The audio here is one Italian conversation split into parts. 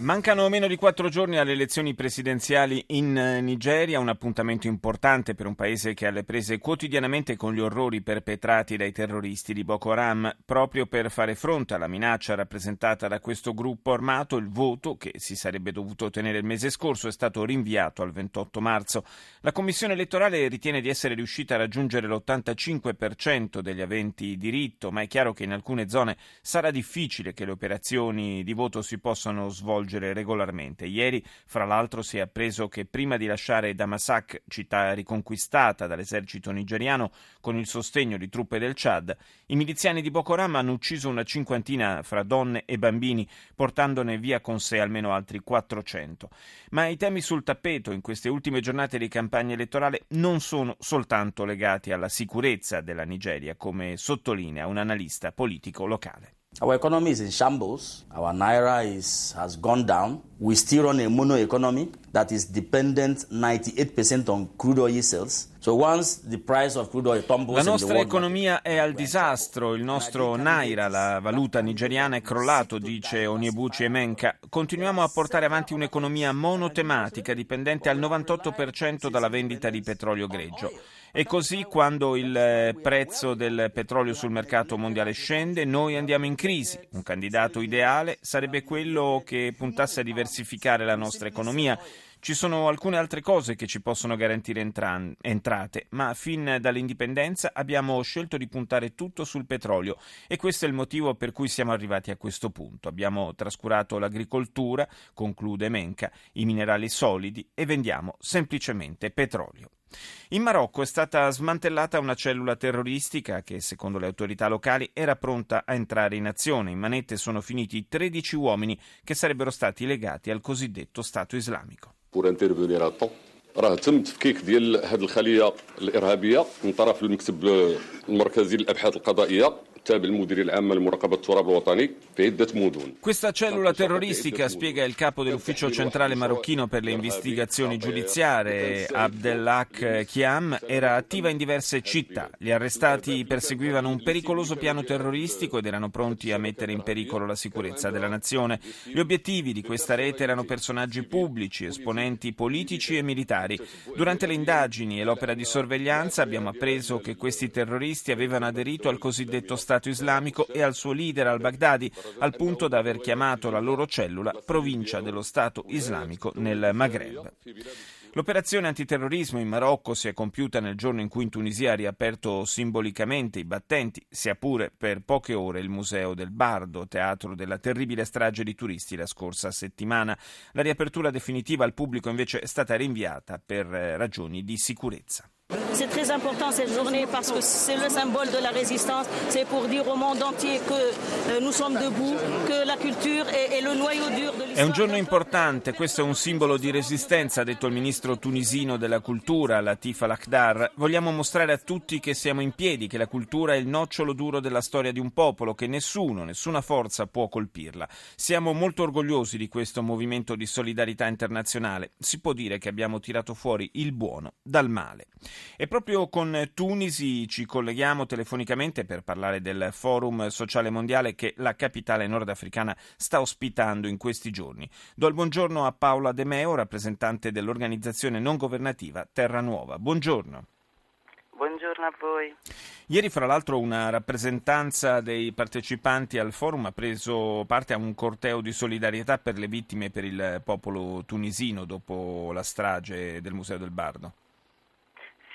Mancano meno di quattro giorni alle elezioni presidenziali in eh, Nigeria, un appuntamento importante per un paese che ha le prese quotidianamente con gli orrori perpetrati dai terroristi di Boko Haram. Proprio per fare fronte alla minaccia rappresentata da questo gruppo armato, il voto, che si sarebbe dovuto ottenere il mese scorso, è stato rinviato al 28 marzo. La Commissione elettorale ritiene di essere riuscita a raggiungere l'85% degli aventi diritto, ma è chiaro che in alcune zone sarà difficile che le operazioni di voto si possano svolgere svolgere regolarmente. Ieri, fra l'altro, si è appreso che prima di lasciare Damasak, città riconquistata dall'esercito nigeriano con il sostegno di truppe del Chad, i miliziani di Boko Haram hanno ucciso una cinquantina fra donne e bambini, portandone via con sé almeno altri 400. Ma i temi sul tappeto in queste ultime giornate di campagna elettorale non sono soltanto legati alla sicurezza della Nigeria, come sottolinea un analista politico locale. Our economy is in shambles. Our naira is, has gone down. We still run a mono economy that is dependent 98% on crude oil sales. So once the price of crude oil tumbles la nostra economia è al disastro, il nostro naira, la valuta nigeriana, è crollato, dice Onyebuchi Emenka. Continuiamo a portare avanti un'economia monotematica dipendente al 98% dalla vendita di petrolio greggio. E così quando il eh, prezzo del petrolio sul mercato mondiale scende, noi andiamo in crisi. Un candidato ideale sarebbe quello che puntasse a diversificare la nostra economia. Ci sono alcune altre cose che ci possono garantire entran- entrate, ma fin dall'indipendenza abbiamo scelto di puntare tutto sul petrolio e questo è il motivo per cui siamo arrivati a questo punto. Abbiamo trascurato l'agricoltura, conclude Menca, i minerali solidi e vendiamo semplicemente petrolio. In Marocco è stata smantellata una cellula terroristica che, secondo le autorità locali, era pronta a entrare in azione. In manette sono finiti 13 uomini che sarebbero stati legati al cosiddetto Stato islamico. pour intervenir à temps راه تم تفكيك ديال هذه الخليه الارهابيه من طرف المكتب المركزي للابحاث القضائيه questa cellula terroristica, spiega il capo dell'ufficio centrale marocchino per le investigazioni giudiziarie, Abdelhak Chiam, era attiva in diverse città. Gli arrestati perseguivano un pericoloso piano terroristico ed erano pronti a mettere in pericolo la sicurezza della nazione. Gli obiettivi di questa rete erano personaggi pubblici, esponenti politici e militari. Durante le indagini e l'opera di sorveglianza abbiamo appreso che questi terroristi avevano aderito al cosiddetto Stato islamico e al suo leader al-Baghdadi, al punto da aver chiamato la loro cellula provincia dello Stato islamico nel Maghreb. L'operazione antiterrorismo in Marocco si è compiuta nel giorno in cui in Tunisia ha riaperto simbolicamente i battenti, sia pure per poche ore, il Museo del Bardo, teatro della terribile strage di turisti la scorsa settimana. La riapertura definitiva al pubblico invece è stata rinviata per eh, ragioni di sicurezza. C'est très important cette journée parce que c'est le symbole de la résistance. C'est pour dire au monde entier que euh, nous sommes debout, que la culture est, est le noyau dur de. È un giorno importante, questo è un simbolo di resistenza, ha detto il ministro tunisino della cultura, Latif Al-Akhdar. Vogliamo mostrare a tutti che siamo in piedi, che la cultura è il nocciolo duro della storia di un popolo, che nessuno, nessuna forza può colpirla. Siamo molto orgogliosi di questo movimento di solidarietà internazionale. Si può dire che abbiamo tirato fuori il buono dal male. E proprio con Tunisi ci colleghiamo telefonicamente per parlare del Forum Sociale Mondiale che la capitale nordafricana sta ospitando in questi giorni. Do il buongiorno a Paola De Meo, rappresentante dell'organizzazione non governativa Terra Nuova. Buongiorno. Buongiorno a voi. Ieri, fra l'altro, una rappresentanza dei partecipanti al forum ha preso parte a un corteo di solidarietà per le vittime e per il popolo tunisino dopo la strage del Museo del Bardo.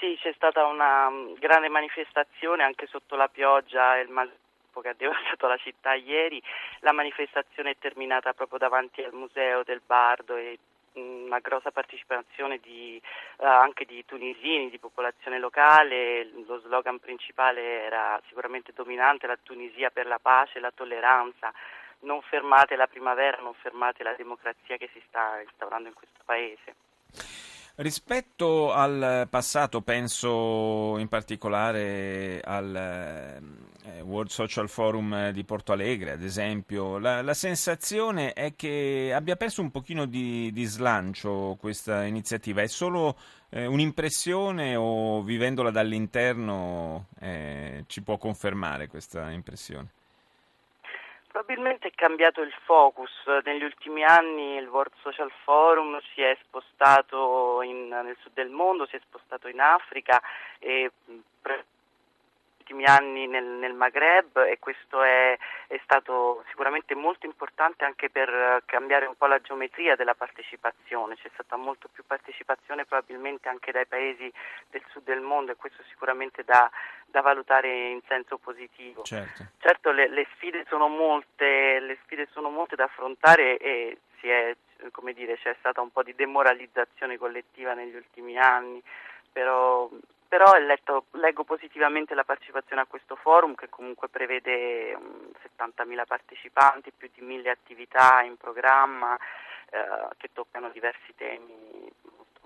Sì, c'è stata una mm, grande manifestazione anche sotto la pioggia e il maltempo che ha devastato la città ieri. La manifestazione è terminata proprio davanti al Museo del Bardo e mm, una grossa partecipazione di, uh, anche di tunisini, di popolazione locale. Lo slogan principale era sicuramente dominante, la Tunisia per la pace la tolleranza. Non fermate la primavera, non fermate la democrazia che si sta instaurando in questo paese. Rispetto al passato, penso in particolare al eh, World Social Forum di Porto Alegre, ad esempio, la, la sensazione è che abbia perso un pochino di, di slancio questa iniziativa. È solo eh, un'impressione o vivendola dall'interno eh, ci può confermare questa impressione? Probabilmente è cambiato il focus. Negli ultimi anni il World Social Forum si è spostato in, nel sud del mondo, si è spostato in Africa e ultimi anni nel, nel Maghreb e questo è, è, stato sicuramente molto importante anche per cambiare un po' la geometria della partecipazione, c'è stata molto più partecipazione probabilmente anche dai paesi del sud del mondo e questo sicuramente da, da valutare in senso positivo. Certo, certo le, le, sfide sono molte, le sfide sono molte da affrontare e si è, come dire, c'è stata un po' di demoralizzazione collettiva negli ultimi anni, però però letto, leggo positivamente la partecipazione a questo forum che comunque prevede 70.000 partecipanti, più di 1.000 attività in programma eh, che toccano diversi temi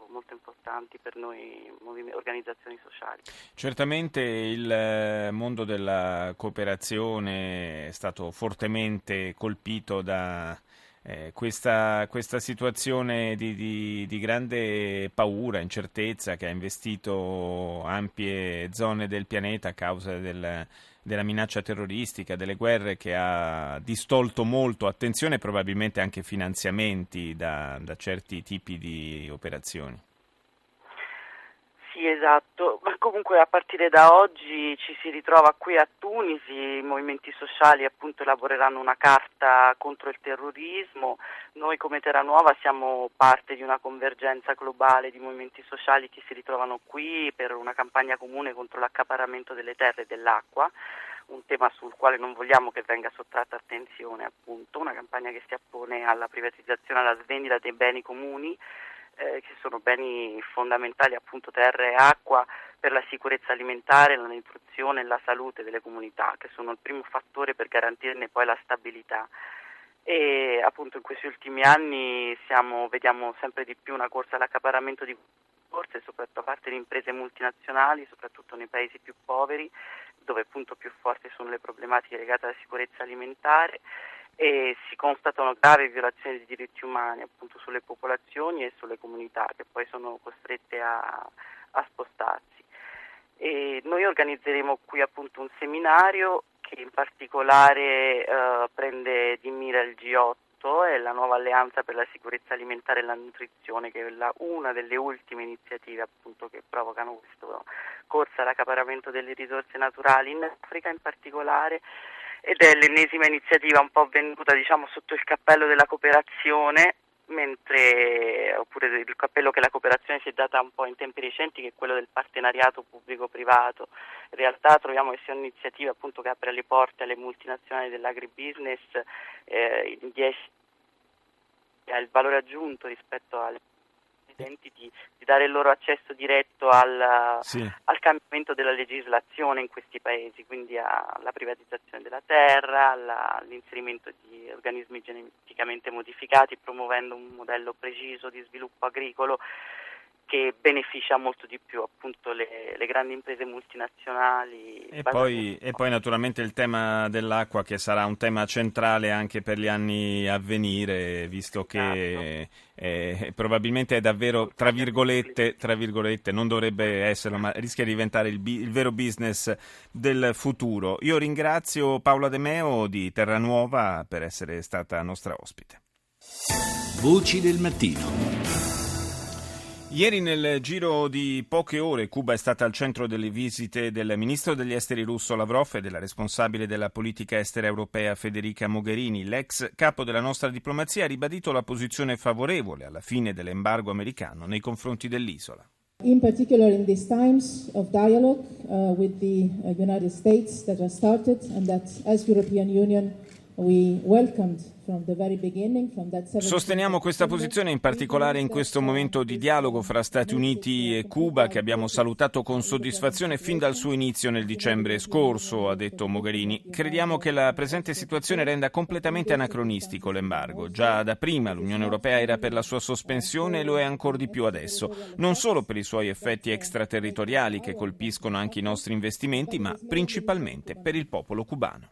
molto, importanti per noi organizzazioni sociali. Certamente il eh, mondo della cooperazione è stato fortemente colpito da eh, questa, questa, situazione di, di, di, grande paura, incertezza che ha investito ampie zone del pianeta a causa del, della minaccia terroristica, delle guerre che ha distolto molto attenzione e probabilmente anche finanziamenti da, da certi tipi di operazioni. Sì, esatto, ma comunque a partire da oggi ci si ritrova qui a Tunisi, i movimenti sociali appunto elaboreranno una carta contro il terrorismo, noi come Terra Nuova siamo parte di una convergenza globale di movimenti sociali che si ritrovano qui per una campagna comune contro l'accaparramento delle terre e dell'acqua un tema sul quale non vogliamo che venga sottratta attenzione, appunto, una campagna che si appone alla privatizzazione, alla svendita dei beni comuni eh, che sono beni fondamentali appunto terra e acqua per la sicurezza alimentare, la nutrizione e la salute delle comunità, che sono il primo fattore per garantirne poi la stabilità. E appunto in questi ultimi anni siamo, vediamo sempre di più una corsa all'accaparamento di risorse, soprattutto da parte di imprese multinazionali, soprattutto nei paesi più poveri, dove appunto più forti sono le problematiche legate alla sicurezza alimentare e si constatano gravi violazioni dei diritti umani appunto sulle popolazioni e sulle comunità che poi sono costrette a, a spostarsi. E noi organizzeremo qui appunto un seminario che in particolare eh, prende di mira il G8 e la nuova alleanza per la sicurezza alimentare e la nutrizione che è la, una delle ultime iniziative appunto che provocano questa corsa all'accaparamento delle risorse naturali in Africa in particolare ed è l'ennesima iniziativa un po' venduta diciamo, sotto il cappello della cooperazione, mentre, oppure il cappello che la cooperazione si è data un po' in tempi recenti, che è quello del partenariato pubblico-privato. In realtà troviamo che sia un'iniziativa appunto, che apre le porte alle multinazionali dell'agribusiness, eh, in 10 ha il valore aggiunto rispetto alle utenti di, di, dare il loro accesso diretto al, sì. al, cambiamento della legislazione in questi paesi, quindi alla privatizzazione della terra, alla, all'inserimento di organismi geneticamente modificati, promuovendo un modello preciso di sviluppo agricolo che beneficia molto di più appunto le, le grandi imprese multinazionali. E poi, e poi, naturalmente il tema dell'acqua che sarà un tema centrale anche per gli anni a venire, visto che esatto. eh, probabilmente è davvero, tra virgolette, tra virgolette, non dovrebbe esserlo, ma rischia di diventare il, il vero business del futuro. Io ringrazio Paola De Meo di Terranuova per essere stata nostra ospite. Voci del mattino. Ieri nel giro di poche ore Cuba è stata al centro delle visite del ministro degli esteri russo Lavrov e della responsabile della politica estera europea Federica Mogherini. L'ex capo della nostra diplomazia ha ribadito la posizione favorevole alla fine dell'embargo americano nei confronti dell'isola. In particular in times of dialogue uh, with the uh, United States that has started and that as European Union Sosteniamo questa posizione in particolare in questo momento di dialogo fra Stati Uniti e Cuba che abbiamo salutato con soddisfazione fin dal suo inizio nel dicembre scorso, ha detto Mogherini. Crediamo che la presente situazione renda completamente anacronistico l'embargo. Già da prima l'Unione Europea era per la sua sospensione e lo è ancora di più adesso, non solo per i suoi effetti extraterritoriali che colpiscono anche i nostri investimenti, ma principalmente per il popolo cubano.